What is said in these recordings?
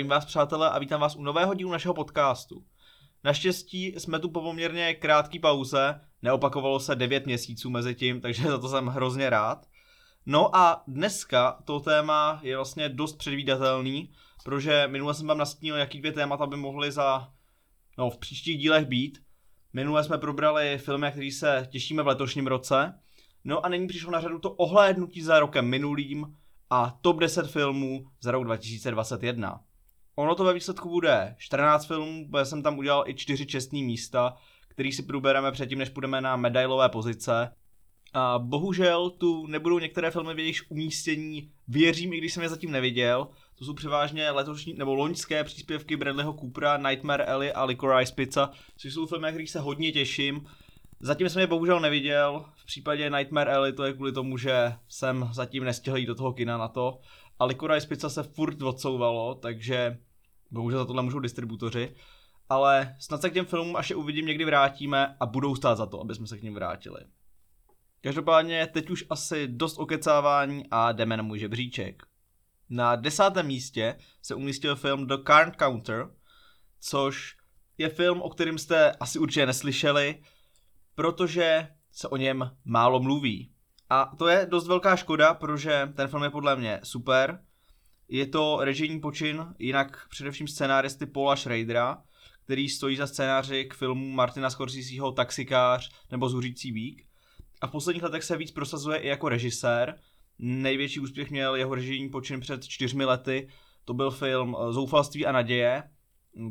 Zdravím vás, přátelé, a vítám vás u nového dílu našeho podcastu. Naštěstí jsme tu po poměrně krátký pauze, neopakovalo se 9 měsíců mezi tím, takže za to jsem hrozně rád. No a dneska to téma je vlastně dost předvídatelný, protože minule jsem vám nastínil, jaký dvě témata by mohly za, no, v příštích dílech být. Minule jsme probrali filmy, který se těšíme v letošním roce. No a nyní přišlo na řadu to ohlédnutí za rokem minulým a top 10 filmů za rok 2021. Ono to ve výsledku bude 14 filmů, protože jsem tam udělal i 4 čestní místa, který si probereme předtím, než půjdeme na medailové pozice. A bohužel tu nebudou některé filmy v jejich umístění, věřím, i když jsem je zatím neviděl. To jsou převážně letošní nebo loňské příspěvky Bradleyho Coopera, Nightmare Alley a Licorice Pizza, což jsou filmy, na kterých se hodně těším. Zatím jsem je bohužel neviděl, v případě Nightmare Alley to je kvůli tomu, že jsem zatím nestihl jít do toho kina na to. A Licorice Pizza se furt odsouvalo, takže bohužel za tohle můžou distributoři. Ale snad se k těm filmům, až je uvidím, někdy vrátíme a budou stát za to, aby jsme se k ním vrátili. Každopádně teď už asi dost okecávání a jdeme na můj žebříček. Na desátém místě se umístil film The Carn Counter, což je film, o kterém jste asi určitě neslyšeli, protože se o něm málo mluví. A to je dost velká škoda, protože ten film je podle mě super. Je to režijní počin, jinak především scenáristy Paula Schradera, který stojí za scénáři k filmu Martina Scorseseho Taxikář nebo Zuřící vík. A v posledních letech se víc prosazuje i jako režisér. Největší úspěch měl jeho režijní počin před čtyřmi lety. To byl film Zoufalství a naděje.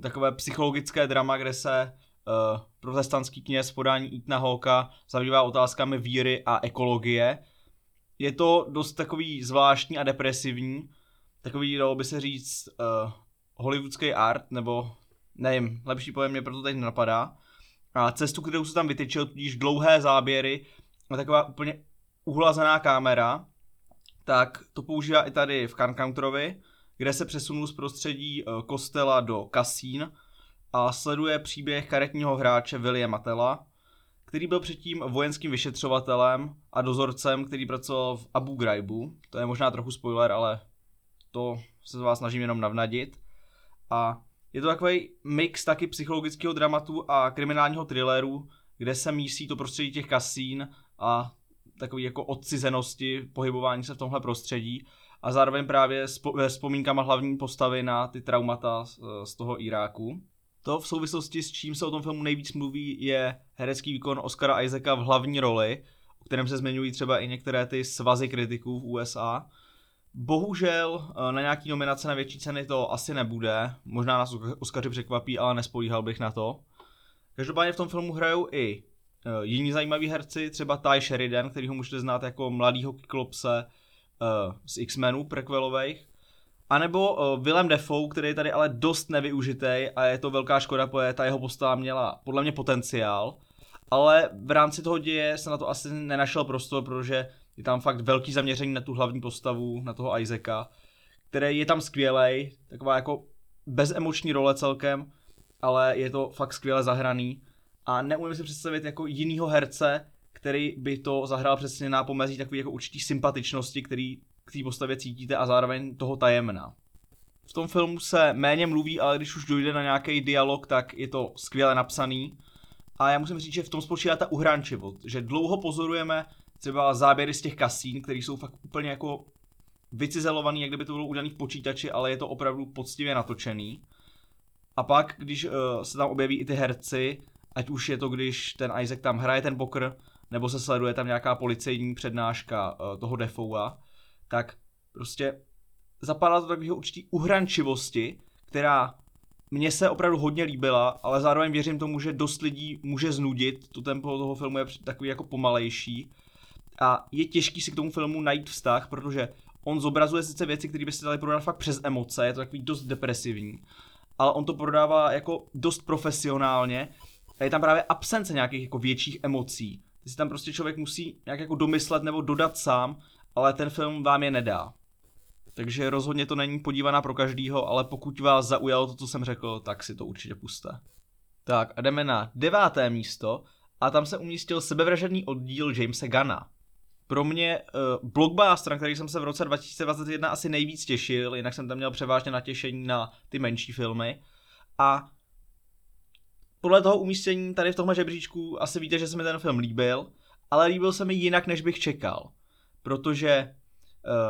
Takové psychologické drama, kde se uh, protestantský kněz v podání Ítna Holka zabývá otázkami víry a ekologie. Je to dost takový zvláštní a depresivní, takový, dalo by se říct, uh, hollywoodský art, nebo nevím, lepší pojem mě proto teď napadá. A cestu, kterou se tam vytyčil, tudíž dlouhé záběry a taková úplně uhlazená kamera, tak to používá i tady v Cancounterovi, kde se přesunul z prostředí uh, kostela do kasín, a sleduje příběh karetního hráče Williama Tella, který byl předtím vojenským vyšetřovatelem a dozorcem, který pracoval v Abu Ghraibу. To je možná trochu spoiler, ale to se z vás snažím jenom navnadit. A je to takový mix taky psychologického dramatu a kriminálního thrilleru, kde se mísí to prostředí těch kasín a takový jako odcizenosti, pohybování se v tomhle prostředí a zároveň právě s vzpomínkama hlavní postavy na ty traumata z toho Iráku. To v souvislosti s čím se o tom filmu nejvíc mluví je herecký výkon Oscara Isaaca v hlavní roli, o kterém se zmiňují třeba i některé ty svazy kritiků v USA. Bohužel eh, na nějaký nominace na větší ceny to asi nebude, možná nás Oscary překvapí, ale nespolíhal bych na to. Každopádně v tom filmu hrajou i uh, jiní zajímaví herci, třeba Ty Sheridan, který ho můžete znát jako mladýho kyklopse uh, z X-Menů prequelových. A nebo Willem Defoe, který je tady ale dost nevyužitý a je to velká škoda, protože ta jeho postava měla podle mě potenciál, ale v rámci toho děje se na to asi nenašel prostor, protože je tam fakt velký zaměření na tu hlavní postavu, na toho Isaaca, který je tam skvělej, taková jako bezemoční role celkem, ale je to fakt skvěle zahraný a neumím si představit jako jinýho herce, který by to zahrál přesně na pomezí takové jako určitý sympatičnosti, který k té postavě cítíte a zároveň toho tajemna. V tom filmu se méně mluví, ale když už dojde na nějaký dialog, tak je to skvěle napsaný. A já musím říct, že v tom spočívá ta uhránčivost, že dlouho pozorujeme třeba záběry z těch kasín, které jsou fakt úplně jako vycizelovaný, jak kdyby to bylo udělané v počítači, ale je to opravdu poctivě natočený. A pak, když uh, se tam objeví i ty herci, ať už je to, když ten Isaac tam hraje ten poker, nebo se sleduje tam nějaká policejní přednáška uh, toho Defoua, tak prostě zapadá to takového určitý uhrančivosti, která mně se opravdu hodně líbila, ale zároveň věřím tomu, že dost lidí může znudit, to tempo toho filmu je takový jako pomalejší a je těžký si k tomu filmu najít vztah, protože on zobrazuje sice věci, které by se dali prodat fakt přes emoce, je to takový dost depresivní, ale on to prodává jako dost profesionálně a je tam právě absence nějakých jako větších emocí. Ty si tam prostě člověk musí nějak jako domyslet nebo dodat sám ale ten film vám je nedá. Takže rozhodně to není podívaná pro každýho, ale pokud vás zaujalo to, co jsem řekl, tak si to určitě puste. Tak a jdeme na deváté místo a tam se umístil sebevražedný oddíl Jamesa Gana. Pro mě uh, blockbuster, na který jsem se v roce 2021 asi nejvíc těšil, jinak jsem tam měl převážně natěšení na ty menší filmy. A podle toho umístění tady v tomhle žebříčku asi víte, že se mi ten film líbil, ale líbil se mi jinak, než bych čekal. Protože,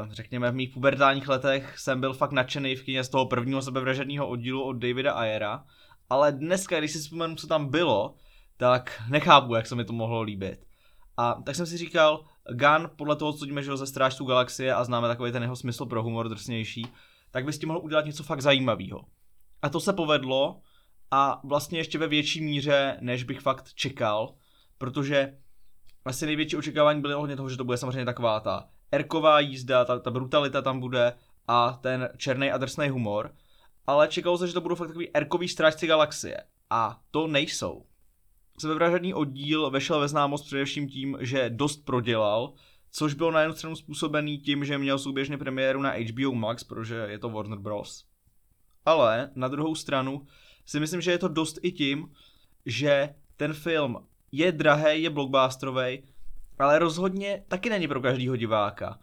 uh, řekněme, v mých pubertálních letech jsem byl fakt nadšený v kině z toho prvního sebevražedního oddílu od Davida Ayera, ale dneska, když si vzpomenu, co tam bylo, tak nechápu, jak se mi to mohlo líbit. A tak jsem si říkal, Gun, podle toho, co víme, že ze Strážců galaxie a známe takový ten jeho smysl pro humor drsnější, tak by s tím mohl udělat něco fakt zajímavého. A to se povedlo a vlastně ještě ve větší míře, než bych fakt čekal, protože asi největší očekávání byly ohledně toho, že to bude samozřejmě taková ta erková jízda, ta, ta brutalita tam bude a ten černý a drsný humor, ale čekalo se, že to budou fakt takový erkový strážci galaxie. A to nejsou. Sebevražedný oddíl vešel ve známost především tím, že dost prodělal, což bylo na jednu stranu způsobený tím, že měl souběžně premiéru na HBO Max, protože je to Warner Bros. Ale na druhou stranu si myslím, že je to dost i tím, že ten film je drahý, je blockbusterový, ale rozhodně taky není pro každýho diváka.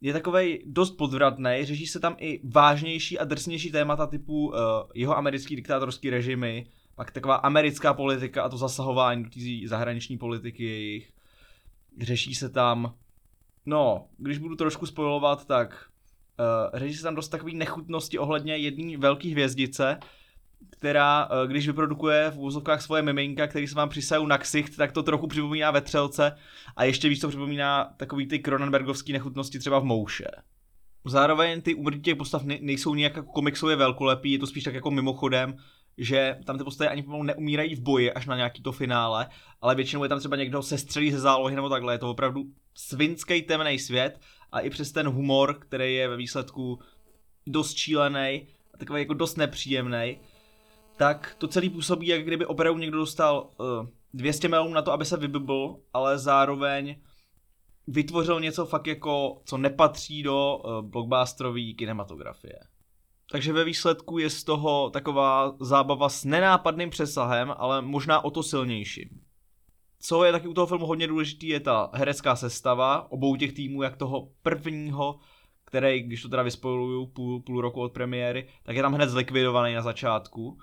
Je takový dost podvratný, řeší se tam i vážnější a drsnější témata typu uh, jeho americký diktátorský režimy, pak taková americká politika a to zasahování do té zahraniční politiky jejich. Řeší se tam, no, když budu trošku spojovat, tak uh, řeší se tam dost takový nechutnosti ohledně jedné velké hvězdice, která, uh, když vyprodukuje v úzovkách svoje miminka, který se vám přisají na ksicht, tak to trochu připomíná vetřelce a ještě víc to připomíná takový ty Cronenbergovský nechutnosti třeba v Mouše. Zároveň ty úmrtí těch postav nejsou nějak jako komiksově velkolepý, je to spíš tak jako mimochodem, že tam ty postavy ani pomalu neumírají v boji až na nějaký to finále, ale většinou je tam třeba někdo sestřelí ze zálohy nebo takhle. Je to opravdu svinský temný svět a i přes ten humor, který je ve výsledku dost čílený a takový jako dost nepříjemný, tak to celý působí, jak kdyby opravdu někdo dostal uh, 200 melů na to, aby se vybibl, ale zároveň vytvořil něco fakt jako, co nepatří do uh, blockbusterové kinematografie. Takže ve výsledku je z toho taková zábava s nenápadným přesahem, ale možná o to silnějším. Co je taky u toho filmu hodně důležitý, je ta herecká sestava obou těch týmů, jak toho prvního, který, když to teda vyspojuju půl, půl roku od premiéry, tak je tam hned zlikvidovaný na začátku.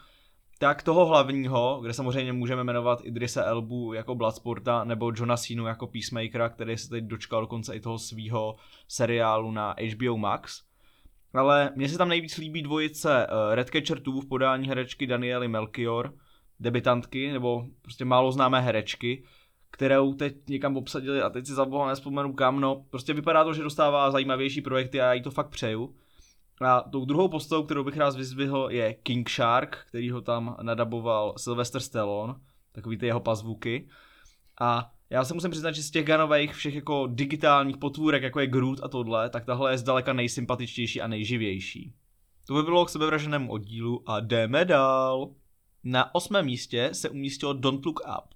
Tak toho hlavního, kde samozřejmě můžeme jmenovat Idrise Elbu jako Bloodsporta nebo Johna Sinu jako Peacemakera, který se teď dočkal dokonce i toho svého seriálu na HBO Max, ale mně se tam nejvíc líbí dvojice uh, Redcatcher 2 v podání herečky Daniely Melchior, debitantky, nebo prostě málo známé herečky, kterou teď někam obsadili a teď si za boha nespomenu kam, no prostě vypadá to, že dostává zajímavější projekty a já jí to fakt přeju. A tou druhou postavou, kterou bych rád vyzvihl, je King Shark, který ho tam nadaboval Sylvester Stallone, takový ty jeho pazvuky. A já se musím přiznat, že z těch ganových všech jako digitálních potvůrek, jako je Groot a tohle, tak tahle je zdaleka nejsympatičtější a nejživější. To by bylo k sebevraženému oddílu a jdeme dál. Na osmém místě se umístilo Don't Look Up.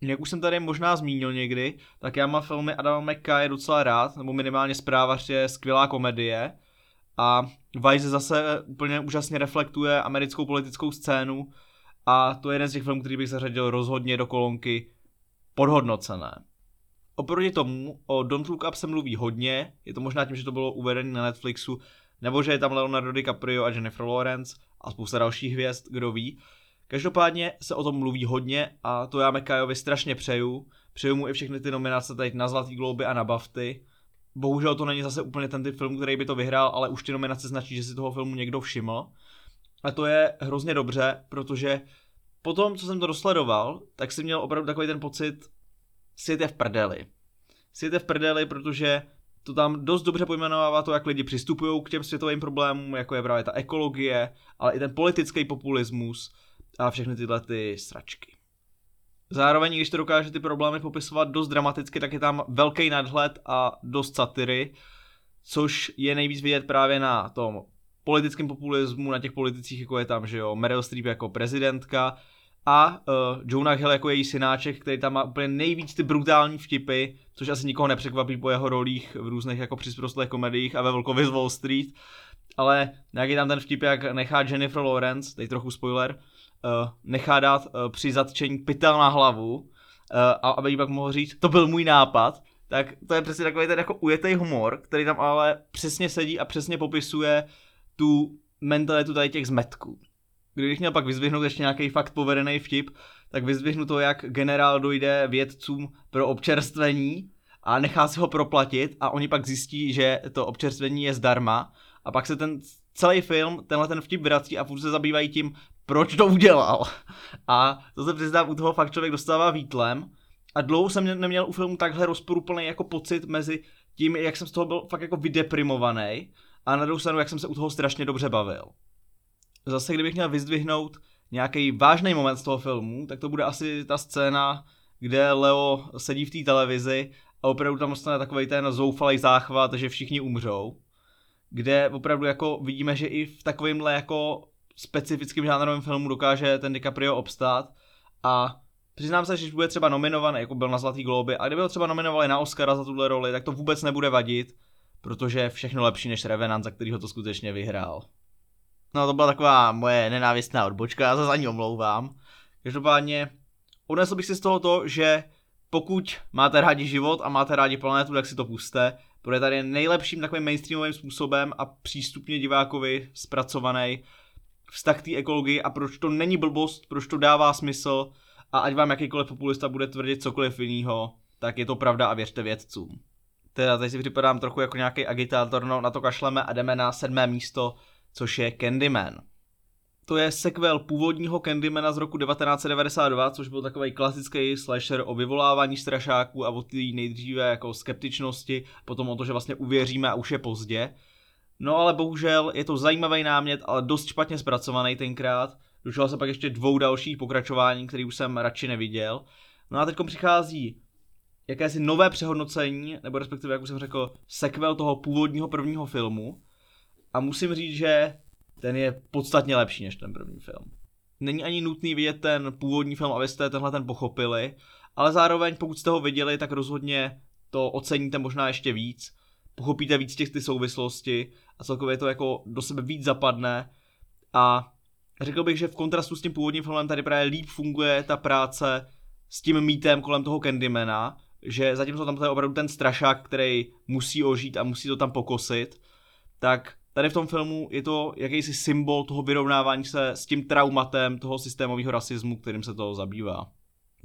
Jak už jsem tady možná zmínil někdy, tak já mám filmy Adama je docela rád, nebo minimálně zprávař je skvělá komedie. A Vice zase úplně úžasně reflektuje americkou politickou scénu a to je jeden z těch filmů, který bych zařadil rozhodně do kolonky podhodnocené. Oproti tomu o Don't Look Up se mluví hodně, je to možná tím, že to bylo uvedené na Netflixu, nebo že je tam Leonardo DiCaprio a Jennifer Lawrence a spousta dalších hvězd, kdo ví. Každopádně se o tom mluví hodně a to já Mekajovi strašně přeju. Přeju mu i všechny ty nominace teď na Zlatý globy a na BAFTY. Bohužel to není zase úplně ten typ film, který by to vyhrál, ale už ty nominace značí, že si toho filmu někdo všiml. A to je hrozně dobře, protože po tom, co jsem to dosledoval, tak jsem měl opravdu takový ten pocit, svět je v prdeli. Svět je v prdeli, protože to tam dost dobře pojmenovává to, jak lidi přistupují k těm světovým problémům, jako je právě ta ekologie, ale i ten politický populismus a všechny tyhle ty sračky. Zároveň, když to dokáže ty problémy popisovat dost dramaticky, tak je tam velký nadhled a dost satiry, což je nejvíc vidět právě na tom politickém populismu, na těch politicích, jako je tam, že jo, Meryl Streep jako prezidentka a uh, Jonah Hill jako její synáček, který tam má úplně nejvíc ty brutální vtipy, což asi nikoho nepřekvapí po jeho rolích v různých jako přisprostlých komediích a ve Volkovi z Wall Street. Ale nějaký tam ten vtip, jak nechá Jennifer Lawrence, teď trochu spoiler, uh, nechá dát uh, při zatčení pytel na hlavu, uh, a aby jí pak mohl říct, to byl můj nápad, tak to je přesně takový ten jako ujetý humor, který tam ale přesně sedí a přesně popisuje tu mentalitu tady těch zmetků. Kdybych měl pak vyzvihnout ještě nějaký fakt povedený vtip, tak vyzvihnu to, jak generál dojde vědcům pro občerstvení a nechá si ho proplatit a oni pak zjistí, že to občerstvení je zdarma a pak se ten celý film, tenhle ten vtip vrací a furt se zabývají tím, proč to udělal. A to se přiznám, u toho fakt člověk dostává výtlem a dlouho jsem neměl u filmu takhle rozporuplný jako pocit mezi tím, jak jsem z toho byl fakt jako vydeprimovaný a na druhou stranu, jak jsem se u toho strašně dobře bavil. Zase, kdybych měl vyzdvihnout nějaký vážný moment z toho filmu, tak to bude asi ta scéna, kde Leo sedí v té televizi a opravdu tam dostane takový ten zoufalý záchvat, že všichni umřou. Kde opravdu jako vidíme, že i v takovémhle jako specifickým žánrovém filmu dokáže ten DiCaprio obstát a Přiznám se, že když bude třeba nominovaný, jako byl na Zlatý globy, a kdyby ho třeba nominovali na Oscara za tuhle roli, tak to vůbec nebude vadit, protože je všechno lepší než Revenant, za kterýho to skutečně vyhrál. No to byla taková moje nenávistná odbočka, já se za ní omlouvám. Každopádně odnesl bych si z toho to, že pokud máte rádi život a máte rádi planetu, tak si to puste. Bude tady nejlepším takovým mainstreamovým způsobem a přístupně divákovi zpracovaný vztah té ekologii a proč to není blbost, proč to dává smysl a ať vám jakýkoliv populista bude tvrdit cokoliv jiného, tak je to pravda a věřte vědcům. Teda teď si připadám trochu jako nějaký agitátor, no na to kašleme a jdeme na sedmé místo, což je Candyman. To je sequel původního Candymana z roku 1992, což byl takový klasický slasher o vyvolávání strašáků a o té nejdříve jako skeptičnosti, potom o to, že vlastně uvěříme a už je pozdě. No ale bohužel je to zajímavý námět, ale dost špatně zpracovaný tenkrát. Dočilo se pak ještě dvou dalších pokračování, který už jsem radši neviděl. No a teď přichází jakési nové přehodnocení, nebo respektive, jak už jsem řekl, sequel toho původního prvního filmu. A musím říct, že ten je podstatně lepší než ten první film. Není ani nutný vidět ten původní film, abyste tenhle ten pochopili, ale zároveň pokud jste ho viděli, tak rozhodně to oceníte možná ještě víc, pochopíte víc těch ty souvislosti a celkově to jako do sebe víc zapadne a řekl bych, že v kontrastu s tím původním filmem tady právě líp funguje ta práce s tím mýtem kolem toho Candymana, že zatímco tam je opravdu ten strašák, který musí ožít a musí to tam pokosit, tak tady v tom filmu je to jakýsi symbol toho vyrovnávání se s tím traumatem toho systémového rasismu, kterým se toho zabývá.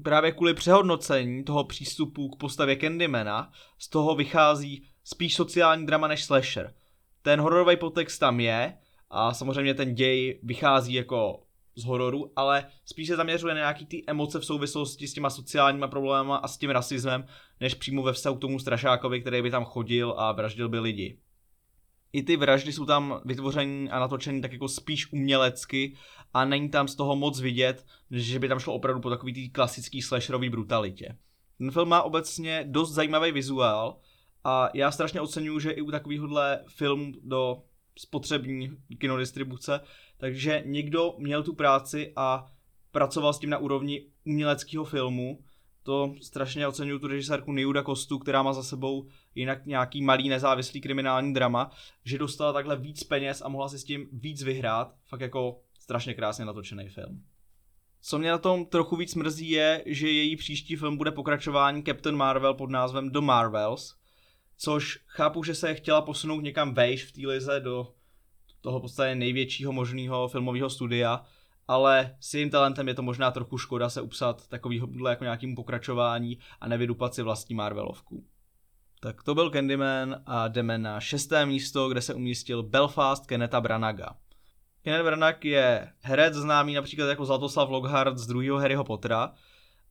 Právě kvůli přehodnocení toho přístupu k postavě Candymana z toho vychází spíš sociální drama než slasher. Ten hororový podtext tam je a samozřejmě ten děj vychází jako z hororu, ale spíš se zaměřuje na nějaký ty emoce v souvislosti s těma sociálníma problémy a s tím rasismem, než přímo ve vztahu k tomu strašákovi, který by tam chodil a vraždil by lidi. I ty vraždy jsou tam vytvořeny a natočeny tak jako spíš umělecky a není tam z toho moc vidět, že by tam šlo opravdu po takový tý klasický slasherový brutalitě. Ten film má obecně dost zajímavý vizuál a já strašně oceňuju, že i u takovýchhle filmů do spotřební kinodistribuce, takže někdo měl tu práci a pracoval s tím na úrovni uměleckého filmu. To strašně oceňuju tu režisérku Niuda Kostu, která má za sebou jinak nějaký malý nezávislý kriminální drama, že dostala takhle víc peněz a mohla si s tím víc vyhrát. Fakt jako strašně krásně natočený film. Co mě na tom trochu víc mrzí je, že její příští film bude pokračování Captain Marvel pod názvem The Marvels, což chápu, že se chtěla posunout někam vejš v té lize do toho podstatě největšího možného filmového studia, ale s jejím talentem je to možná trochu škoda se upsat takovýhle jako nějakým pokračování a nevydupat si vlastní Marvelovku. Tak to byl Candyman a jdeme na šesté místo, kde se umístil Belfast Keneta Branaga. Kenneth Branagh je herec známý například jako Zlatoslav Lockhart z druhého Harryho Pottera,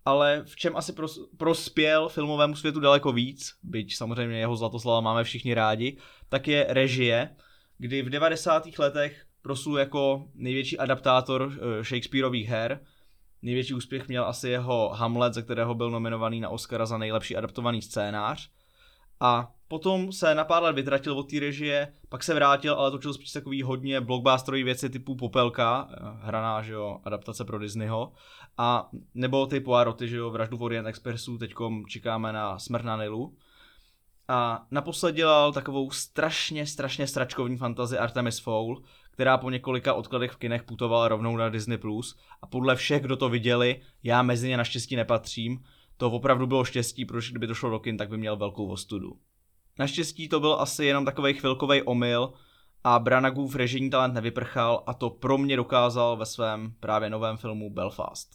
ale v čem asi pros- prospěl filmovému světu daleko víc, byť samozřejmě jeho Zlatoslava máme všichni rádi, tak je režie, kdy v 90. letech proslul jako největší adaptátor eh, Shakespeareových her. Největší úspěch měl asi jeho Hamlet, ze kterého byl nominovaný na Oscara za nejlepší adaptovaný scénář. A potom se na pár let vytratil od té režie, pak se vrátil, ale točil spíš takový hodně blockbusterový věci typu Popelka, eh, hraná, že jo, adaptace pro Disneyho, a nebo ty Poiroty, že jo, Vraždu v Orient Expressu, teďkom čekáme na Smrt na Nilu. A naposled dělal takovou strašně, strašně stračkovní fantazi Artemis Fowl, která po několika odkladech v kinech putovala rovnou na Disney+. A podle všech, kdo to viděli, já mezi ně naštěstí nepatřím, to opravdu bylo štěstí, protože kdyby to šlo do kin, tak by měl velkou ostudu. Naštěstí to byl asi jenom takový chvilkový omyl a Branagův režijní talent nevyprchal a to pro mě dokázal ve svém právě novém filmu Belfast.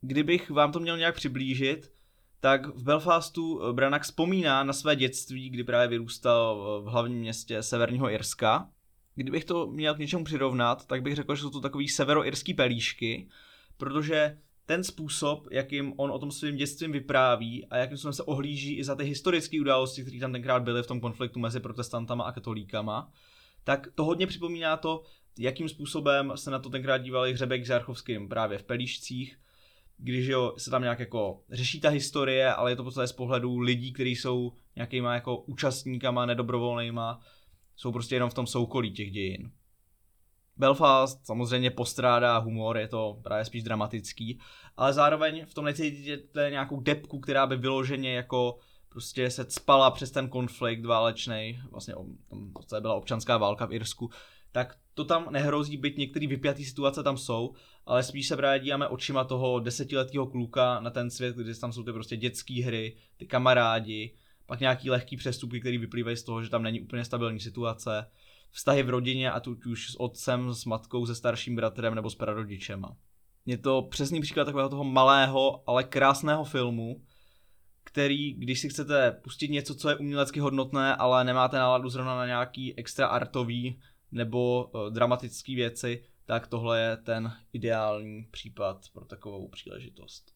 Kdybych vám to měl nějak přiblížit, tak v Belfastu Branagh vzpomíná na své dětství, kdy právě vyrůstal v hlavním městě Severního Irska. Kdybych to měl k něčemu přirovnat, tak bych řekl, že jsou to takový severoirský pelíšky, protože ten způsob, jakým on o tom svým dětstvím vypráví a jakým se ohlíží i za ty historické události, které tam tenkrát byly v tom konfliktu mezi protestantama a katolíkama, tak to hodně připomíná to, jakým způsobem se na to tenkrát dívali Hřebek s Jarchovským právě v Pelíšcích, když jo, se tam nějak jako řeší ta historie, ale je to podstatě z pohledu lidí, kteří jsou nějakýma jako účastníkama, nedobrovolnýma, jsou prostě jenom v tom soukolí těch dějin. Belfast samozřejmě postrádá humor, je to právě spíš dramatický, ale zároveň v tom necítíte nějakou depku, která by vyloženě jako prostě se spala přes ten konflikt válečný, vlastně tam byla občanská válka v Irsku, tak to tam nehrozí, byť některé vypjatý situace tam jsou, ale spíš se právě díváme očima toho desetiletého kluka na ten svět, kde tam jsou ty prostě dětské hry, ty kamarádi, pak nějaký lehký přestupy, které vyplývají z toho, že tam není úplně stabilní situace, vztahy v rodině a tu už s otcem, s matkou, se starším bratrem nebo s prarodičema. Je to přesný příklad takového toho malého, ale krásného filmu, který, když si chcete pustit něco, co je umělecky hodnotné, ale nemáte náladu zrovna na nějaký extra artový nebo uh, dramatický věci, tak tohle je ten ideální případ pro takovou příležitost.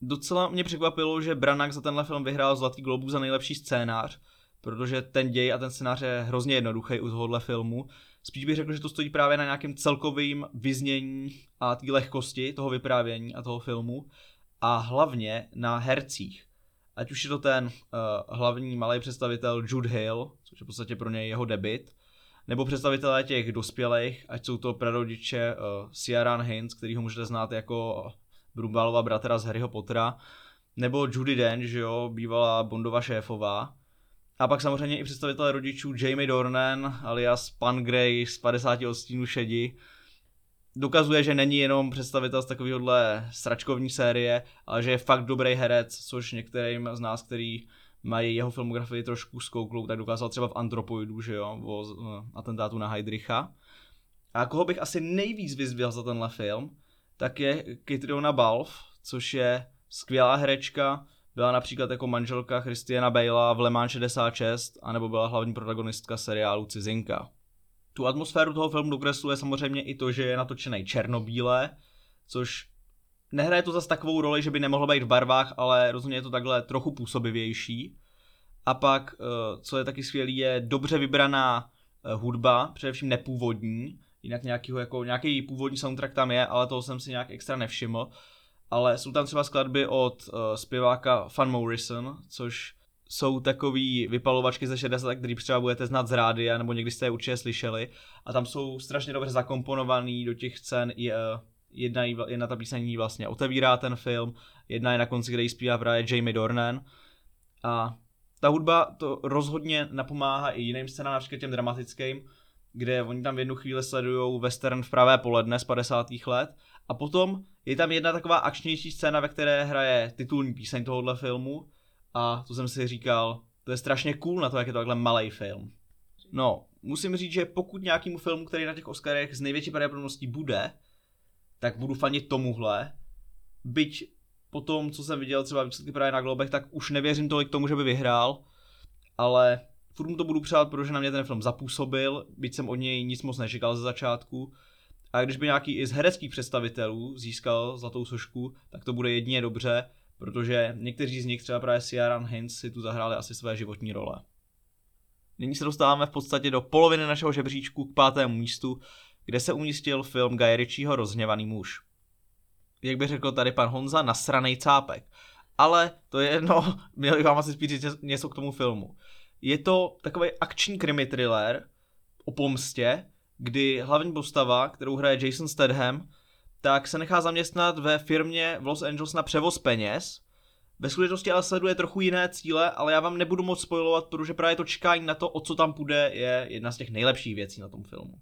Docela mě překvapilo, že Branagh za tenhle film vyhrál Zlatý globus za nejlepší scénář, protože ten děj a ten scénář je hrozně jednoduchý u tohohle filmu. Spíš bych řekl, že to stojí právě na nějakém celkovém vyznění a té lehkosti toho vyprávění a toho filmu a hlavně na hercích. Ať už je to ten uh, hlavní malý představitel Jude Hill, což je v podstatě pro něj jeho debit, nebo představitelé těch dospělých, ať jsou to prarodiče uh, Ciaran Hinds, který ho můžete znát jako Brumbalova bratra z Harryho Pottera, nebo Judy Dench, že jo, bývalá Bondova šéfová. A pak samozřejmě i představitelé rodičů Jamie Dornan alias Pan Grey z 50 odstínů šedi. Dokazuje, že není jenom představitel z takovéhohle sračkovní série, ale že je fakt dobrý herec, což některým z nás, který mají jeho filmografii trošku skouklou, tak dokázal třeba v Antropoidu, že jo, o uh, atentátu na Heidricha. A koho bych asi nejvíc vyzvěl za tenhle film, tak je Kitriona Balf, což je skvělá herečka, byla například jako manželka Christiana Bale'a v Le Mans 66, anebo byla hlavní protagonistka seriálu Cizinka. Tu atmosféru toho filmu dokresluje samozřejmě i to, že je natočený černobíle, což nehraje to zase takovou roli, že by nemohlo být v barvách, ale rozhodně je to takhle trochu působivější. A pak, eh, co je taky skvělý, je dobře vybraná eh, hudba, především nepůvodní, jinak nějakýho, jako, nějaký původní soundtrack tam je, ale toho jsem si nějak extra nevšiml. Ale jsou tam třeba skladby od uh, zpěváka Van Morrison, což jsou takový vypalovačky ze 60, který třeba budete znát z rádia, nebo někdy jste je určitě slyšeli. A tam jsou strašně dobře zakomponovaný do těch scén i uh, jedna, jedna ta písení vlastně otevírá ten film, jedna je na konci, kde ji zpívá právě Jamie Dornan. A ta hudba to rozhodně napomáhá i jiným scénám, například těm dramatickým, kde oni tam v jednu chvíli sledují western v pravé poledne z 50. let a potom je tam jedna taková akčnější scéna, ve které hraje titulní píseň tohohle filmu a to jsem si říkal, to je strašně cool na to, jak je to takhle malý film. No, musím říct, že pokud nějakýmu filmu, který na těch Oscarech z největší pravděpodobností bude, tak budu fanit tomuhle. Byť po tom, co jsem viděl třeba výsledky právě na Globech, tak už nevěřím tolik tomu, že by vyhrál, ale furt mu to budu přát, protože na mě ten film zapůsobil, byť jsem od něj nic moc nečekal ze začátku. A když by nějaký i z hereckých představitelů získal zlatou sošku, tak to bude jedině dobře, protože někteří z nich, třeba právě Ciaran Hinds, si tu zahráli asi své životní role. Nyní se dostáváme v podstatě do poloviny našeho žebříčku k pátému místu, kde se umístil film Guy Ritchieho Rozhněvaný muž. Jak by řekl tady pan Honza, nasranej cápek. Ale to je jedno, měli vám asi spíš říct něco k tomu filmu. Je to takový akční krimi thriller o pomstě, kdy hlavní postava, kterou hraje Jason Statham, tak se nechá zaměstnat ve firmě v Los Angeles na převoz peněz. Ve skutečnosti ale sleduje trochu jiné cíle, ale já vám nebudu moc spojovat, protože právě to čekání na to, o co tam půjde, je jedna z těch nejlepších věcí na tom filmu.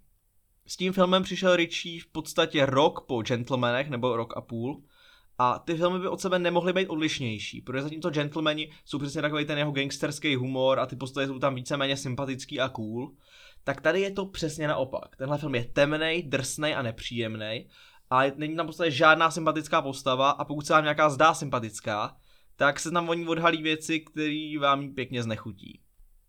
S tím filmem přišel Richie v podstatě rok po Gentlemanech, nebo rok a půl. A ty filmy by od sebe nemohly být odlišnější, protože zatímco Gentlemani jsou přesně takový ten jeho gangsterský humor a ty postavy jsou tam víceméně sympatický a cool, tak tady je to přesně naopak. Tenhle film je temný, drsný a nepříjemný a není tam prostě žádná sympatická postava a pokud se vám nějaká zdá sympatická, tak se tam o ní odhalí věci, které vám pěkně znechutí.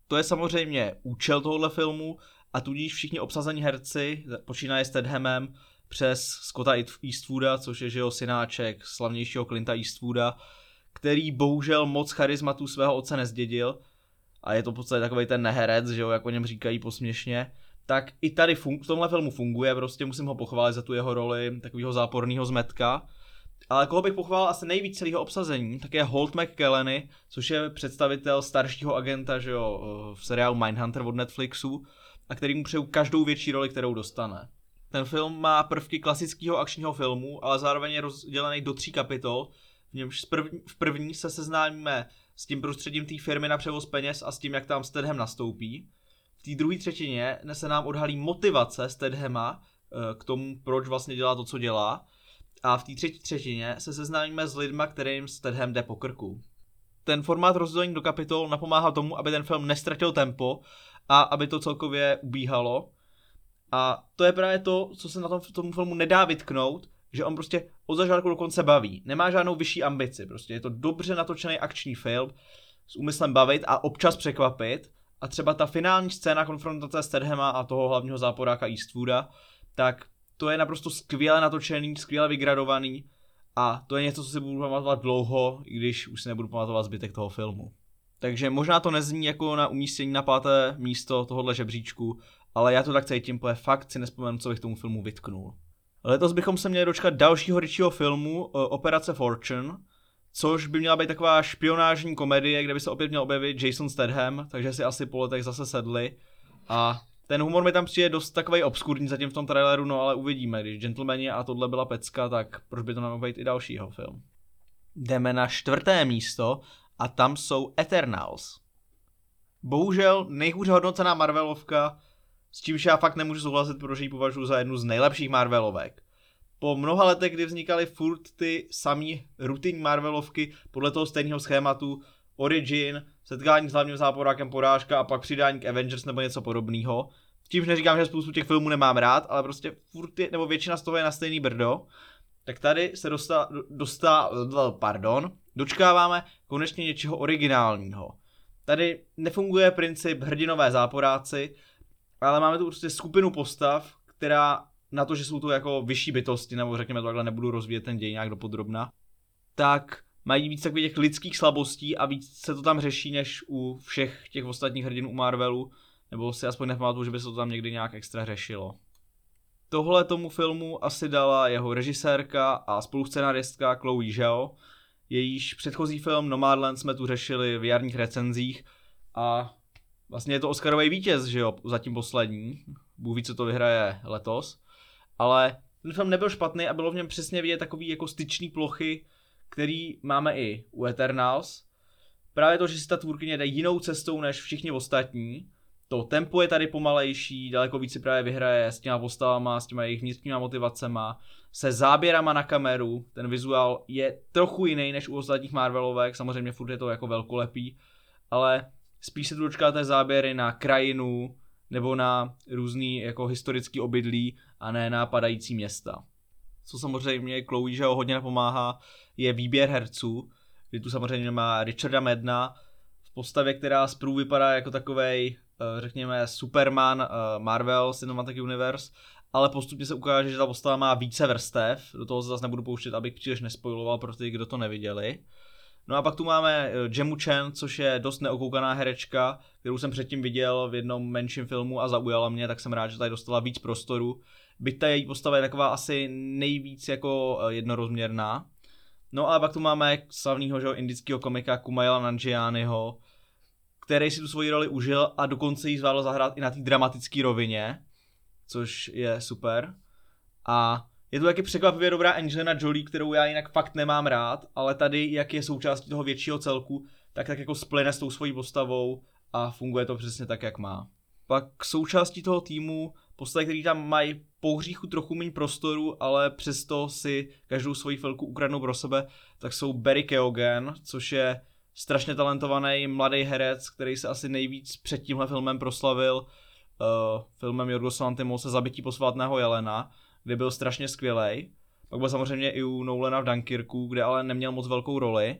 To je samozřejmě účel tohohle filmu a tudíž všichni obsazení herci, počínaje s Tedhamem, přes Scotta Eastwooda, což je že jo, synáček slavnějšího Clinta Eastwooda, který bohužel moc charizmatu svého otce nezdědil a je to v podstatě takový ten neherec, že jo, jak o něm říkají posměšně, tak i tady fun- v tomhle filmu funguje, prostě musím ho pochválit za tu jeho roli takového záporného zmetka. Ale koho bych pochválil asi nejvíc celého obsazení, tak je Holt McKelleny, což je představitel staršího agenta, že jo, v seriálu Mindhunter od Netflixu, a který mu přeju každou větší roli, kterou dostane. Ten film má prvky klasického akčního filmu, ale zároveň je rozdělený do tří kapitol, v němž v první se seznámíme s tím prostředím té firmy na převoz peněz a s tím, jak tam Stedham nastoupí. V té druhé třetině se nám odhalí motivace Stedhama eh, k tomu, proč vlastně dělá to, co dělá. A v té třetí třetině se seznámíme s lidma, kterým Stedham jde po krku. Ten formát rozdělení do kapitol napomáhá tomu, aby ten film nestratil tempo a aby to celkově ubíhalo. A to je právě to, co se na tom tomu filmu nedá vytknout, že on prostě od začátku do konce baví. Nemá žádnou vyšší ambici, prostě je to dobře natočený akční film s úmyslem bavit a občas překvapit. A třeba ta finální scéna konfrontace Stedhama a toho hlavního záporáka Eastwooda, tak to je naprosto skvěle natočený, skvěle vygradovaný a to je něco, co si budu pamatovat dlouho, i když už si nebudu pamatovat zbytek toho filmu. Takže možná to nezní jako na umístění na páté místo tohohle žebříčku, ale já to tak cítím, protože fakt si nespomenu, co bych tomu filmu vytknul. Letos bychom se měli dočkat dalšího Richieho filmu uh, Operace Fortune, což by měla být taková špionážní komedie, kde by se opět měl objevit Jason Statham, takže si asi po letech zase sedli. A ten humor mi tam přijde dost takový obskurní zatím v tom traileru, no ale uvidíme, když Gentlemani a tohle byla pecka, tak proč by to nemohl být i dalšího film. Jdeme na čtvrté místo a tam jsou Eternals. Bohužel nejhůře hodnocená Marvelovka, s čímž já fakt nemůžu souhlasit, protože ji považuji za jednu z nejlepších Marvelovek. Po mnoha letech, kdy vznikaly furt ty samý rutinní Marvelovky podle toho stejného schématu, Origin, setkání s hlavním záporákem porážka a pak přidání k Avengers nebo něco podobného. Tímž neříkám, že spoustu těch filmů nemám rád, ale prostě furt je, nebo většina z toho je na stejný brdo. Tak tady se dostá, dostá, pardon, dočkáváme konečně něčeho originálního. Tady nefunguje princip hrdinové záporáci, ale máme tu prostě skupinu postav, která na to, že jsou to jako vyšší bytosti, nebo řekněme to takhle, nebudu rozvíjet ten děj nějak dopodrobna, tak mají víc takových těch lidských slabostí a víc se to tam řeší, než u všech těch ostatních hrdinů u Marvelu, nebo si aspoň nepamatuju, že by se to tam někdy nějak extra řešilo. Tohle tomu filmu asi dala jeho režisérka a spoluscenaristka Chloe Zhao, jejíž předchozí film Nomadland jsme tu řešili v jarních recenzích a vlastně je to Oscarový vítěz, že jo, zatím poslední. Bůh ví, co to vyhraje letos. Ale ten film nebyl špatný a bylo v něm přesně vidět takový jako styčný plochy, který máme i u Eternals. Právě to, že si ta tvůrkyně jde jinou cestou než všichni ostatní. To tempo je tady pomalejší, daleko víc si právě vyhraje s těma postavama, s těma jejich vnitřníma motivacema, se záběrama na kameru, ten vizuál je trochu jiný než u ostatních Marvelovek, samozřejmě furt je to jako velkolepý, ale spíš se tu dočkáte záběry na krajinu nebo na různý jako historický obydlí a ne na padající města. Co samozřejmě Chloe, že ho hodně napomáhá, je výběr herců, kdy tu samozřejmě má Richarda Medna v postavě, která zprvu vypadá jako takovej, eh, řekněme, Superman eh, Marvel Cinematic Universe, ale postupně se ukáže, že ta postava má více vrstev, do toho se zase nebudu pouštět, abych příliš nespojiloval pro ty, kdo to neviděli. No a pak tu máme eh, Jemu Chen, což je dost neokoukaná herečka, kterou jsem předtím viděl v jednom menším filmu a zaujala mě, tak jsem rád, že tady dostala víc prostoru. Byť ta její postava je taková asi nejvíc jako jednorozměrná. No a pak tu máme slavného indického komika Kumaila Nanjianiho, který si tu svoji roli užil a dokonce ji zvládl zahrát i na té dramatické rovině, což je super. A je to taky překvapivě dobrá Angelina Jolie, kterou já jinak fakt nemám rád, ale tady, jak je součástí toho většího celku, tak tak jako splyne s tou svojí postavou a funguje to přesně tak, jak má. Pak součástí toho týmu postavy, který tam mají po hříchu trochu méně prostoru, ale přesto si každou svoji chvilku ukradnou pro sebe, tak jsou Barry Keoghan, což je strašně talentovaný mladý herec, který se asi nejvíc před tímhle filmem proslavil uh, filmem Jorgos Lanthimose Zabití posvátného Jelena, kde byl strašně skvělý. Pak byl samozřejmě i u Nolana v Dunkirku, kde ale neměl moc velkou roli.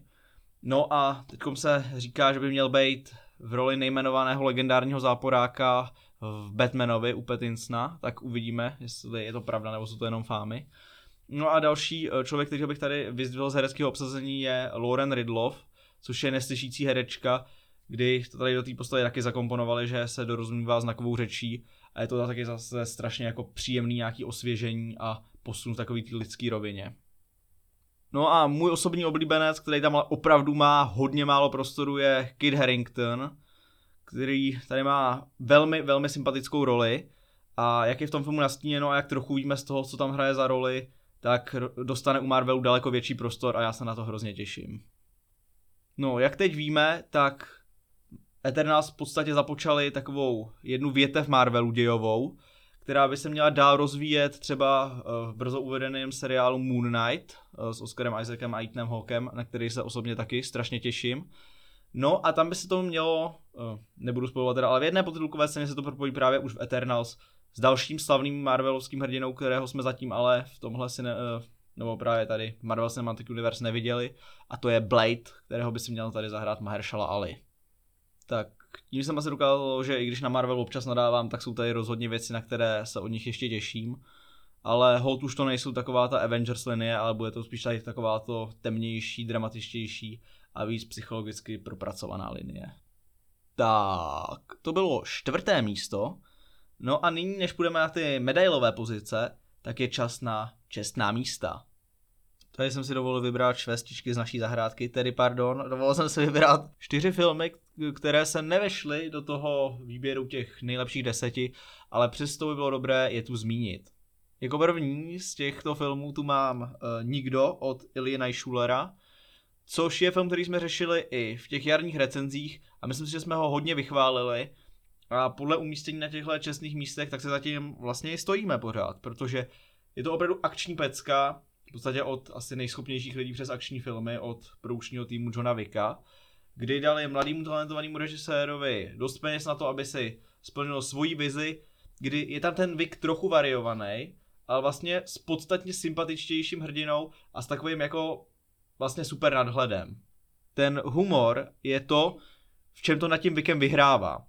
No a teď se říká, že by měl být v roli nejmenovaného legendárního záporáka v Batmanovi u Patinsona, tak uvidíme, jestli je to pravda nebo jsou to jenom fámy. No a další eh, člověk, který bych tady vyzdvihl z hereckého obsazení je Lauren Ridloff, což je neslyšící herečka, kdy to tady do té postavy taky zakomponovali, že se dorozumívá znakovou řečí a je to taky zase strašně jako příjemný nějaký osvěžení a posun v takový té lidský rovině. No a můj osobní oblíbenec, který tam opravdu má hodně málo prostoru, je Kid Harrington, který tady má velmi, velmi sympatickou roli a jak je v tom filmu nastíněno a jak trochu víme z toho, co tam hraje za roli, tak dostane u Marvelu daleko větší prostor a já se na to hrozně těším. No, jak teď víme, tak Eternals v podstatě započali takovou jednu větev Marvelu dějovou, která by se měla dál rozvíjet třeba eh, v brzo uvedeném seriálu Moon Knight eh, s Oscarem Isaacem a Ethanem Hawkem, na který se osobně taky strašně těším. No a tam by se to mělo, eh, nebudu spojovat teda, ale v jedné potitulkové scéně se to propojí právě už v Eternals s dalším slavným Marvelovským hrdinou, kterého jsme zatím ale v tomhle si ne, nebo právě tady Marvel Cinematic Universe neviděli a to je Blade, kterého by si měl tady zahrát Mahershala Ali. Tak tím jsem asi dokázal, že i když na Marvel občas nadávám, tak jsou tady rozhodně věci, na které se od nich ještě těším. Ale hold už to nejsou taková ta Avengers linie, ale bude to spíš tady taková to temnější, dramatičtější a víc psychologicky propracovaná linie. Tak, to bylo čtvrté místo. No a nyní, než půjdeme na ty medailové pozice, tak je čas na čestná místa. Tady jsem si dovolil vybrat švestičky z naší zahrádky, tedy pardon, dovolil jsem si vybrat čtyři filmy, které se nevešly do toho výběru těch nejlepších deseti, ale přesto by bylo dobré je tu zmínit. Jako první z těchto filmů tu mám uh, Nikdo od Ilie Schulera, což je film, který jsme řešili i v těch jarních recenzích a myslím si, že jsme ho hodně vychválili. A podle umístění na těchto čestných místech, tak se zatím vlastně i stojíme pořád, protože je to opravdu akční pecka, v podstatě od asi nejschopnějších lidí přes akční filmy, od produkčního týmu Johna Vicka, kdy dali mladému talentovanému režisérovi dost peněz na to, aby si splnil svoji vizi, kdy je tam ten Vick trochu variovaný, ale vlastně s podstatně sympatičtějším hrdinou a s takovým jako vlastně super nadhledem. Ten humor je to, v čem to nad tím Vickem vyhrává.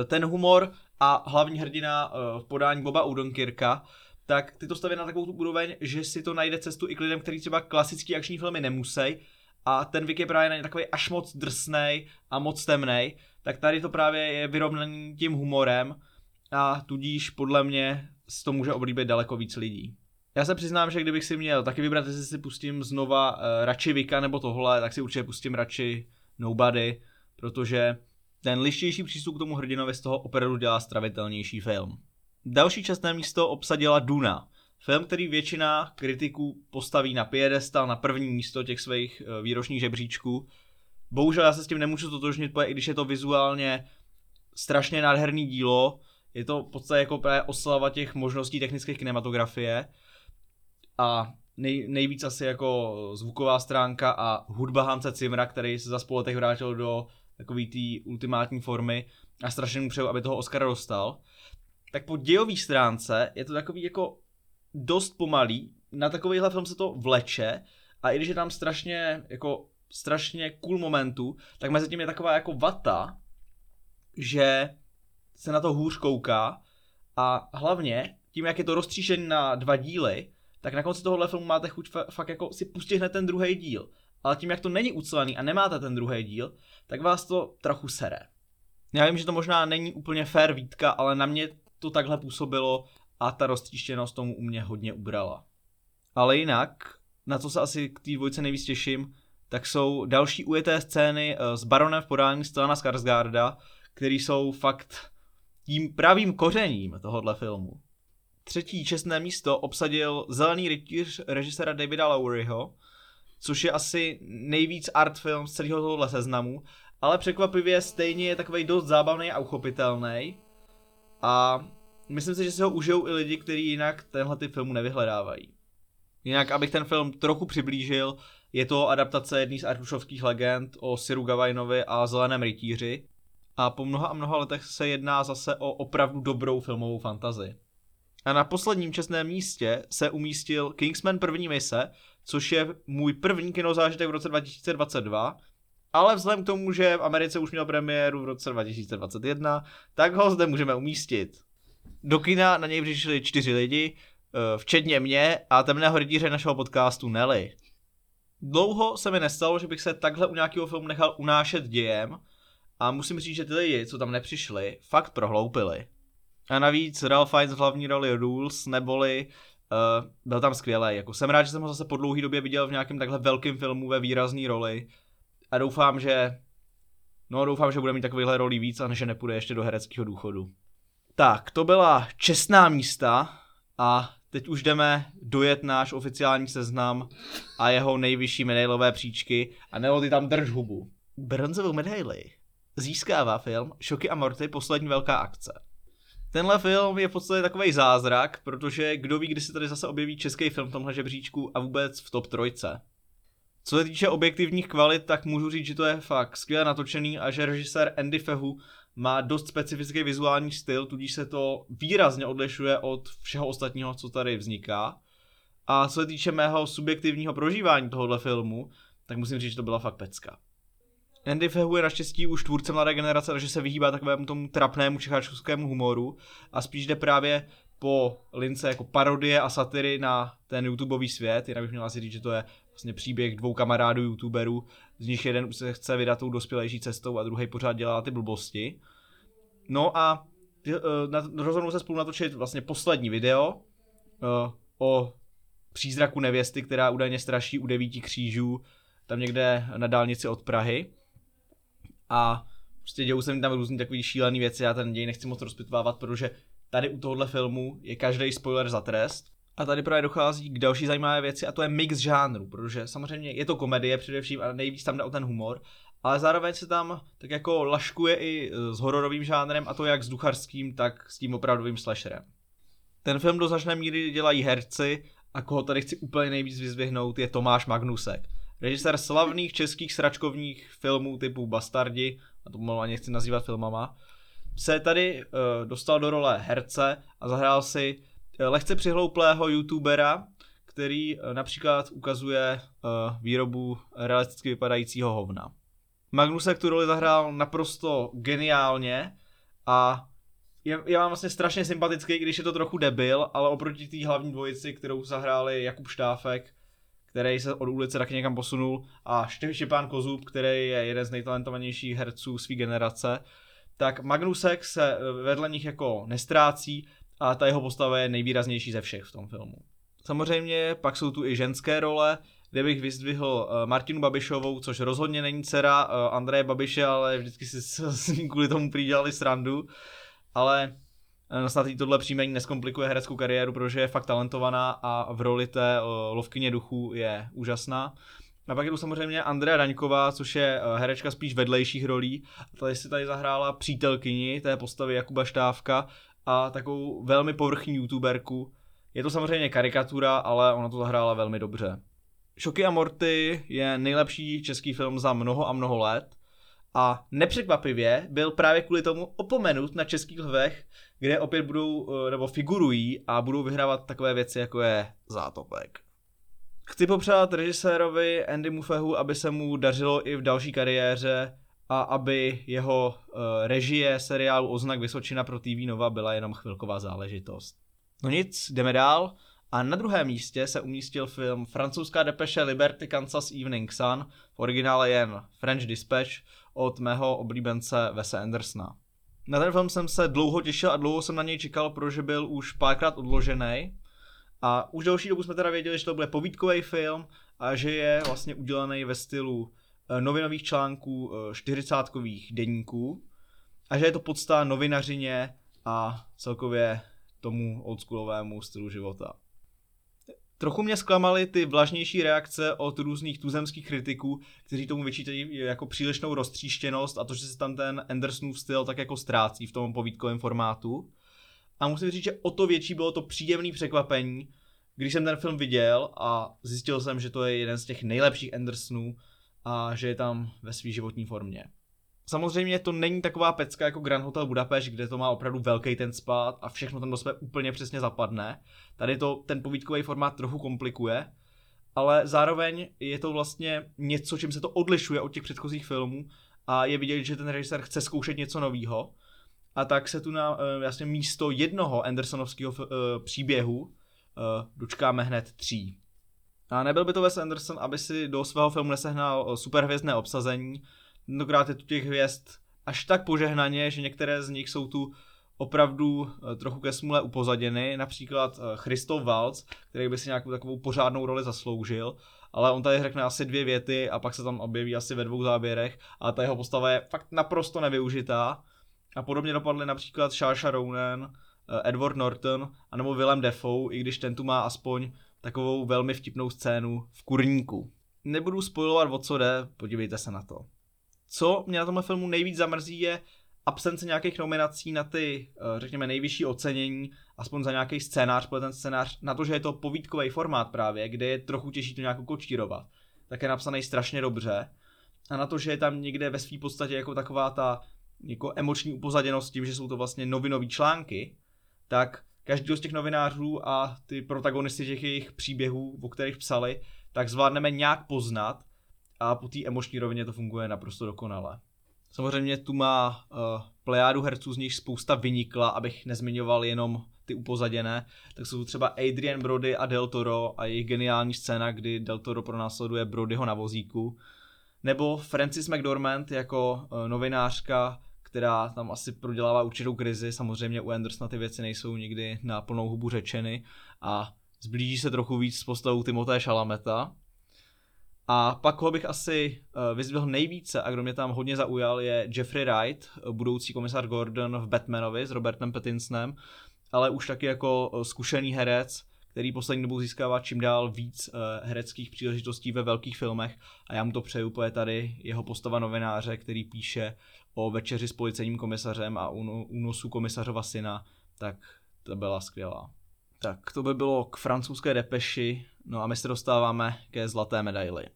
E, ten humor a hlavní hrdina e, v podání Boba Udonkirka tak ty to staví na takovou tu úroveň, že si to najde cestu i k lidem, kteří třeba klasický akční filmy nemusí. A ten Vic je právě na takový až moc drsnej a moc temnej, tak tady to právě je vyrovnaný tím humorem a tudíž podle mě z to může oblíbit daleko víc lidí. Já se přiznám, že kdybych si měl taky vybrat, jestli si pustím znova uh, radši Vika nebo tohle, tak si určitě pustím radši Nobody, protože ten lištější přístup k tomu hrdinovi z toho opravdu dělá stravitelnější film. Další čestné místo obsadila Duna. Film, který většina kritiků postaví na piedestal, na první místo těch svých eh, výročních žebříčků. Bohužel já se s tím nemůžu totožnit, i když je to vizuálně strašně nádherný dílo, je to v podstatě jako právě oslava těch možností technické kinematografie a nej, nejvíc asi jako zvuková stránka a hudba Hanse Cimra, který se za spoletech vrátil do takový té ultimátní formy a strašně mu přeju, aby toho Oscara dostal tak po dějové stránce je to takový jako dost pomalý, na takovýhle film se to vleče a i když je tam strašně jako strašně cool momentu, tak mezi tím je taková jako vata, že se na to hůř kouká a hlavně tím, jak je to roztříšený na dva díly, tak na konci tohohle filmu máte chuť fakt jako si pustit hned ten druhý díl. Ale tím, jak to není ucelený a nemáte ten druhý díl, tak vás to trochu sere. Já vím, že to možná není úplně fair výtka, ale na mě to takhle působilo a ta roztříštěnost tomu u mě hodně ubrala. Ale jinak, na co se asi k té dvojce nejvíc těším, tak jsou další ujeté scény eh, s baronem v podání Stellana Skarsgarda, který jsou fakt tím pravým kořením tohohle filmu. Třetí čestné místo obsadil Zelený rytíř režisera Davida Lowryho, což je asi nejvíc art film z celého tohohle seznamu, ale překvapivě stejně je takový dost zábavný a uchopitelný a myslím si, že si ho užijou i lidi, kteří jinak tenhle typ filmu nevyhledávají. Jinak, abych ten film trochu přiblížil, je to adaptace jedné z artušovských legend o Siru Gavajnovi a Zeleném rytíři. A po mnoha a mnoha letech se jedná zase o opravdu dobrou filmovou fantazii. A na posledním čestném místě se umístil Kingsman první mise, což je můj první kinozážitek v roce 2022, ale vzhledem k tomu, že v Americe už měl premiéru v roce 2021, tak ho zde můžeme umístit. Do kina na něj přišli čtyři lidi, eh, včetně mě a temného rytíře našeho podcastu Nelly. Dlouho se mi nestalo, že bych se takhle u nějakého filmu nechal unášet dějem a musím říct, že ty lidi, co tam nepřišli, fakt prohloupili. A navíc Ralph Fiennes v hlavní roli Rules, neboli uh, byl tam skvělý. Jako jsem rád, že jsem ho zase po dlouhé době viděl v nějakém takhle velkém filmu ve výrazné roli a doufám, že no doufám, že bude mít takovýhle roli víc a že nepůjde ještě do hereckého důchodu. Tak, to byla čestná místa a teď už jdeme dojet náš oficiální seznam a jeho nejvyšší medailové příčky a nebo ty tam drž hubu. Bronzovou medaili získává film Šoky a Morty poslední velká akce. Tenhle film je v podstatě takový zázrak, protože kdo ví, kdy se tady zase objeví český film v tomhle žebříčku a vůbec v top trojce. Co se týče objektivních kvalit, tak můžu říct, že to je fakt skvěle natočený a že režisér Andy Fehu má dost specifický vizuální styl, tudíž se to výrazně odlišuje od všeho ostatního, co tady vzniká. A co se týče mého subjektivního prožívání tohohle filmu, tak musím říct, že to byla fakt pecka. Andy Fehu je naštěstí už tvůrce mladé generace, takže se vyhýbá takovému tomu trapnému čecháčskému humoru a spíš jde právě po lince jako parodie a satiry na ten YouTubeový svět, jinak bych měl asi říct, že to je vlastně příběh dvou kamarádů youtuberů, z nich jeden se chce vydat tou dospělejší cestou a druhý pořád dělá ty blbosti. No a uh, rozhodnou se spolu natočit vlastně poslední video uh, o přízraku nevěsty, která údajně straší u devíti křížů tam někde na dálnici od Prahy a prostě dějou se mi tam různý takový šílený věci, já ten děj nechci moc rozpitvávat, protože tady u tohohle filmu je každý spoiler za trest. A tady právě dochází k další zajímavé věci a to je mix žánru, protože samozřejmě je to komedie především a nejvíc tam jde o ten humor, ale zároveň se tam tak jako laškuje i s hororovým žánrem a to jak s ducharským, tak s tím opravdovým slasherem. Ten film do značné míry dělají herci a koho tady chci úplně nejvíc vyzvihnout je Tomáš Magnusek režisér slavných českých sračkovních filmů typu Bastardi, a to malu ani nechci nazývat filmama, se tady uh, dostal do role herce a zahrál si lehce přihlouplého youtubera, který uh, například ukazuje uh, výrobu realisticky vypadajícího hovna. Magnusek tu roli zahrál naprosto geniálně a je, je vám vlastně strašně sympatický, když je to trochu debil, ale oproti té hlavní dvojici, kterou zahráli Jakub Štáfek který se od ulice taky někam posunul a Štěpán Kozub, který je jeden z nejtalentovanějších herců své generace, tak Magnusek se eh, vedle nich jako nestrácí a ta jeho postava je nejvýraznější ze všech v tom filmu. Samozřejmě pak jsou tu i ženské role, kde bych vyzdvihl eh, Martinu Babišovou, což rozhodně není dcera eh, Andreje Babiše, ale vždycky si s ní kvůli tomu přidělali srandu. Ale Eh, snad jí tohle příjmení neskomplikuje hereckou kariéru, protože je fakt talentovaná a v roli té lovkyně duchů je úžasná. A pak je tu samozřejmě Andrea Daňková, což je herečka spíš vedlejších rolí. Tady si tady zahrála přítelkyni té postavy Jakuba Štávka a takovou velmi povrchní youtuberku. Je to samozřejmě karikatura, ale ona to zahrála velmi dobře. Šoky a Morty je nejlepší český film za mnoho a mnoho let a nepřekvapivě byl právě kvůli tomu opomenut na českých lvech, kde opět budou, eh, nebo figurují a budou vyhrávat takové věci, jako je Zátopek. Chci popřát režisérovi Andy Mufehu, aby se mu dařilo i v další kariéře a aby jeho uh, režie seriálu Oznak Vysočina pro TV Nova byla jenom chvilková záležitost. No nic, jdeme dál. A na druhém místě se umístil film francouzská depeše Liberty Kansas Evening Sun, v originále jen French Dispatch, od mého oblíbence Wesa Andersona. Na ten film jsem se dlouho těšil a dlouho jsem na něj čekal, protože byl už párkrát odložený. A už další dobu jsme teda věděli, že to bude povídkový film a že je vlastně udělaný ve stylu novinových článků 40 eh, denníků a že je to podsta novinařině a celkově tomu oldschoolovému stylu života. Trochu mě zklamaly ty vlažnější reakce od různých tuzemských kritiků, kteří tomu vyčítají jako přílišnou roztříštěnost a to, že se tam ten Andersonův styl tak jako ztrácí v tom povídkovém formátu. A musím říct, že o to větší bylo to příjemné překvapení, když jsem ten film viděl a zjistil jsem, že to je jeden z těch nejlepších Andersonů a že je tam ve své životní formě. Samozřejmě to není taková pecka jako Grand Hotel Budapešť, kde to má opravdu velký ten spát a všechno tam do sebe úplně přesně zapadne. Tady to ten povídkový formát trochu komplikuje, ale zároveň je to vlastně něco, čím se to odlišuje od těch předchozích filmů a je vidět, že ten režisér chce zkoušet něco nového. A tak se tu na eh, vlastně místo jednoho Andersonovského uh, příběhu uh, dočkáme hned tří. A nebyl by to Wes Anderson, aby si do svého filmu nesehnal superhvězdné obsazení. Tentokrát je tu těch hvězd až tak požehnaně, že některé z nich jsou tu opravdu trochu ke smule upozaděny, například Christoph Waltz, který by si nějakou takovou pořádnou roli zasloužil, ale on tady řekne asi dvě věty a pak se tam objeví asi ve dvou záběrech a ta jeho postava je fakt naprosto nevyužitá. A podobně dopadly například Saoirse Ronan, eh, Edward Norton a nebo Willem Dafoe, i když ten tu má aspoň takovou velmi vtipnou scénu v kurníku. Nebudu spojovat, o co jde, podívejte se na to. Co mě na tomhle filmu nejvíc zamrzí je absence nějakých nominací na ty, eh, řekněme, nejvyšší ocenění, aspoň za nějaký scénář, protože ten scénář, na to, že je to povídkový formát právě, kde je trochu těžší to nějak kočírovat, tak je napsaný strašně dobře. A na to, že je tam někde ve své podstatě jako taková ta jako emoční upozaděnost tím, že jsou to vlastně novinové články, tak každý z těch novinářů a ty protagonisty těch jejich příběhů, o kterých psali, tak zvládneme nějak poznat a po té emoční rovině to funguje naprosto dokonale. Samozřejmě tu má uh, plejádu herců, z nich spousta vynikla, abych nezmiňoval jenom ty upozaděné, tak jsou třeba Adrian Brody a Del Toro a jejich geniální scéna, kdy Del Toro pronásleduje Brodyho na vozíku. Nebo Francis McDormand jako uh, novinářka, která tam asi prodělává určitou krizi. Samozřejmě u Andersona ty věci nejsou nikdy na plnou hubu řečeny a zblíží se trochu víc s postavou Timothée Chalameta. A pak ho bych asi uh, vyzdvihl nejvíce a kdo mě tam hodně zaujal je Jeffrey Wright, budoucí komisar Gordon v Batmanovi s Robertem Pattinsonem, ale už taky jako uh, zkušený herec, který poslední dobou získává čím dál víc hereckých příležitostí ve velkých filmech a já mu to přeju, protože tady jeho postava novináře, který píše o večeři s policejním komisařem a únosu komisařova syna, tak to byla skvělá. Tak to by bylo k francouzské depeši, no a my se dostáváme ke zlaté medaili.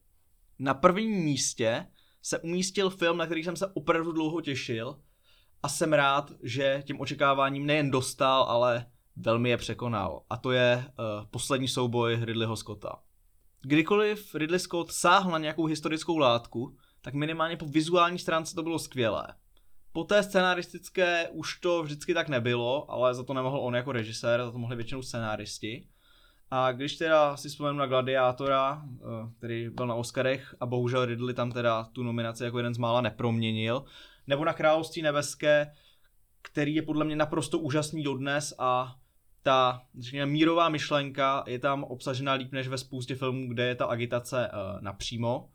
Na prvním místě se umístil film, na který jsem se opravdu dlouho těšil a jsem rád, že tím očekáváním nejen dostal, ale velmi je překonal. A to je uh, poslední souboj Ridleyho Scotta. Kdykoliv Ridley Scott sáhl na nějakou historickou látku, tak minimálně po vizuální stránce to bylo skvělé. Po té scenaristické už to vždycky tak nebylo, ale za to nemohl on jako režisér, za to mohli většinou scenáristi. A když teda si vzpomenu na Gladiátora, eh, který byl na Oscarech a bohužel Ridley tam teda tu nominaci jako jeden z mála neproměnil, nebo na Království nebeské, který je podle mě naprosto úžasný dodnes a ta, řekněme, mírová myšlenka je tam obsažena líp než ve spoustě filmů, kde je ta agitace uh, napřímo,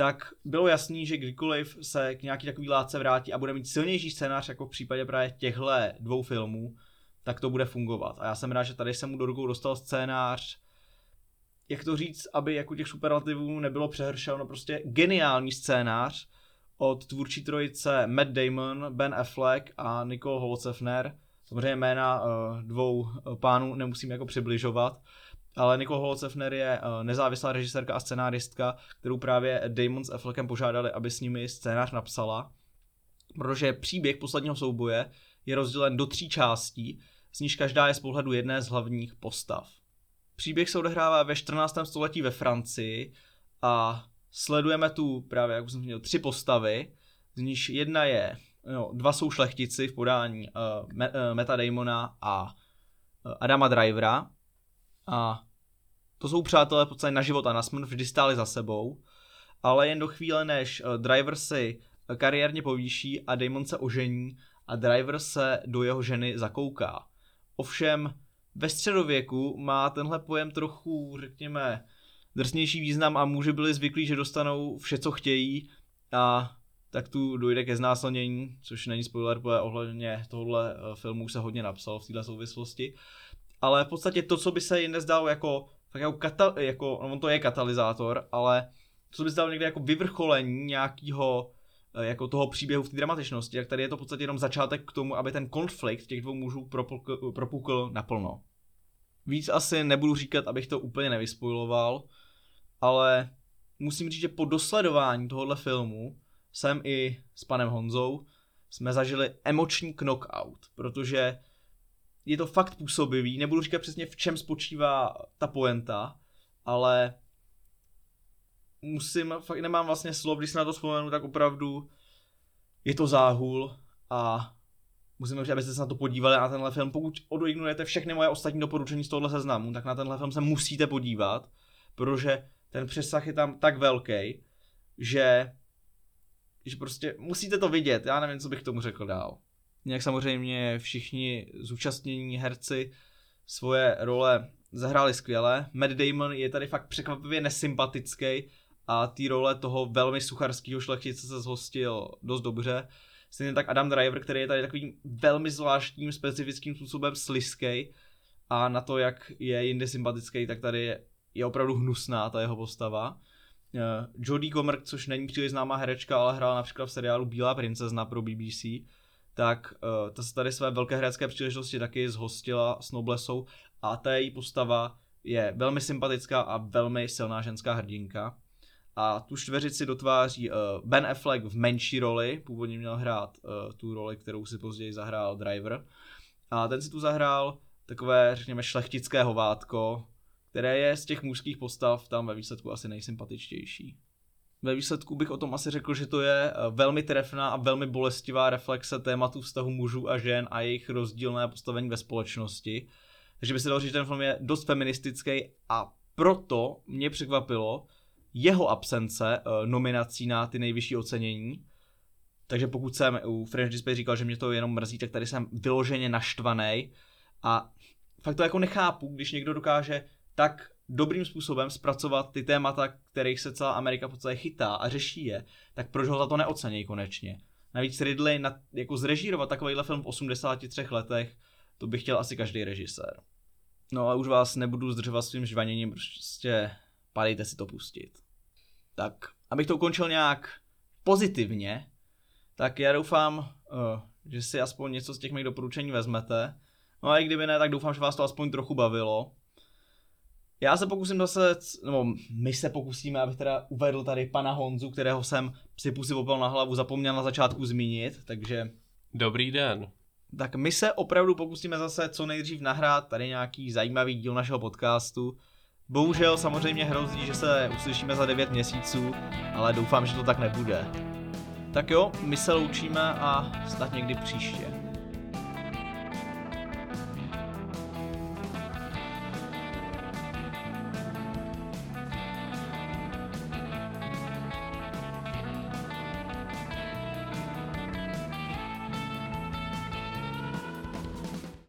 tak bylo jasný, že kdykoliv se k nějaký takový látce vrátí a bude mít silnější scénář, jako v případě právě těchto dvou filmů, tak to bude fungovat. A já jsem rád, že tady jsem mu do rukou dostal scénář, jak to říct, aby jako těch superlativů nebylo přehršel, no prostě geniální scénář od tvůrčí trojice Matt Damon, Ben Affleck a Nicole Holzefner. Samozřejmě jména uh, dvou uh, pánů nemusím jako přibližovat, ale Nicole Holzefner je uh, nezávislá režisérka a scenáristka, kterou právě Damon s Affleckem požádali, aby s nimi scénář napsala, protože příběh posledního souboje je rozdělen do tří částí, z níž každá je z pohledu jedné z hlavních postav. Příběh se odehrává ve 14. století ve Francii a sledujeme tu právě, jak jsem měl, tři postavy, z níž jedna je, no, dva jsou šlechtici v podání uh, Me, Meta Damona a Adama Drivera a to jsou přátelé v podstatě na život a na smrt, vždy stáli za sebou, ale jen do chvíle, než uh, Driver si kariérně povýší a Damon se ožení a Driver se do jeho ženy zakouká. Ovšem ve středověku má tenhle pojem trochu, řekněme, drsnější význam a muži byli zvyklí, že dostanou vše, co chtějí a tak tu dojde ke znásilnění, což není spoiler, protože ohledně tohohle eh, filmu se hodně napsal v této souvislosti. Ale v podstatě to, co by se jinde zdalo jako, tak jako, kata, jako no on to je katalyzátor, ale co by se zdalo někde jako vyvrcholení nějakého eh, jako toho příběhu v té dramatičnosti, jak tady je to v podstatě jenom začátek k tomu, aby ten konflikt těch dvou mužů propukl, propukl naplno. Víc asi nebudu říkat, abych to úplně nevyspojiloval, ale musím říct, že po dosledování tohohle filmu jsem i s panem Honzou jsme zažili emoční knockout, protože je to fakt působivý, nebudu říkat přesně v čem spočívá ta poenta, ale musím, fakt nemám vlastně slov, když se na to vzpomenu, tak opravdu je to záhul a musím říct, abyste se na to podívali na tenhle film. Pokud odoignorujete všechny moje ostatní doporučení z tohohle seznamu, tak na tenhle film se musíte podívat, protože ten přesah je tam tak velký, že, že prostě musíte to vidět. Já nevím, co bych tomu řekl dál. Nějak samozřejmě všichni zúčastnění herci svoje role zahráli skvěle. Matt Damon je tady fakt překvapivě nesympatický a ty role toho velmi sucharského šlechtice se zhostil dost dobře. Stejně tak Adam Driver, který je tady takovým velmi zvláštním, specifickým způsobem sliskej a na to, jak je jinde sympatický, tak tady je, opravdu hnusná ta jeho postava. Uh, Jodie Comer, což není příliš známá herečka, ale hrála například v seriálu Bílá princezna pro BBC, tak uh, ta se tady své velké herecké příležitosti taky zhostila s Noblesou a ta její postava je velmi sympatická a velmi silná ženská hrdinka. A tu čtveřici dotváří uh, Ben Affleck v menší roli, původně měl hrát uh, tu roli, kterou si později zahrál Driver. A ten si tu zahrál takové, řekněme, šlechtické hovátko, které je z těch mužských postav tam ve výsledku asi nejsympatičtější. Ve výsledku bych o tom asi řekl, že to je velmi trefná a velmi bolestivá reflexe tématu vztahu mužů a žen a jejich rozdílné postavení ve společnosti. Takže by se dalo říct, že ten film je dost feministický a proto mě překvapilo, jeho absence uh, nominací na ty nejvyšší ocenění. Takže pokud jsem u French Display říkal, že mě to jenom mrzí, tak tady jsem vyloženě naštvaný a fakt to jako nechápu, když někdo dokáže tak dobrým způsobem zpracovat ty témata, kterých se celá Amerika v podstatě chytá a řeší je, tak proč ho za to neocení konečně? Navíc Ridley na, jako zrežírovat takovýhle film v 83 letech, to by chtěl asi každý režisér. No a už vás nebudu zdržovat svým žvaněním, prostě padejte si to pustit. Tak, abych to ukončil nějak pozitivně, tak já doufám, uh, že si aspoň něco z těch mých doporučení vezmete. No a i kdyby ne, tak doufám, že vás to aspoň trochu bavilo. Já se pokusím zase, nebo my se pokusíme, abych teda uvedl tady pana Honzu, kterého jsem si pusy popel na hlavu, zapomněl na začátku zmínit, takže... Dobrý den. Tak my se opravdu pokusíme zase co nejdřív nahrát tady nějaký zajímavý díl našeho podcastu. Bohužel samozřejmě hrozí, že se uslyšíme za 9 měsíců, ale doufám, že to tak nebude. Tak jo, my se loučíme a snad někdy příště.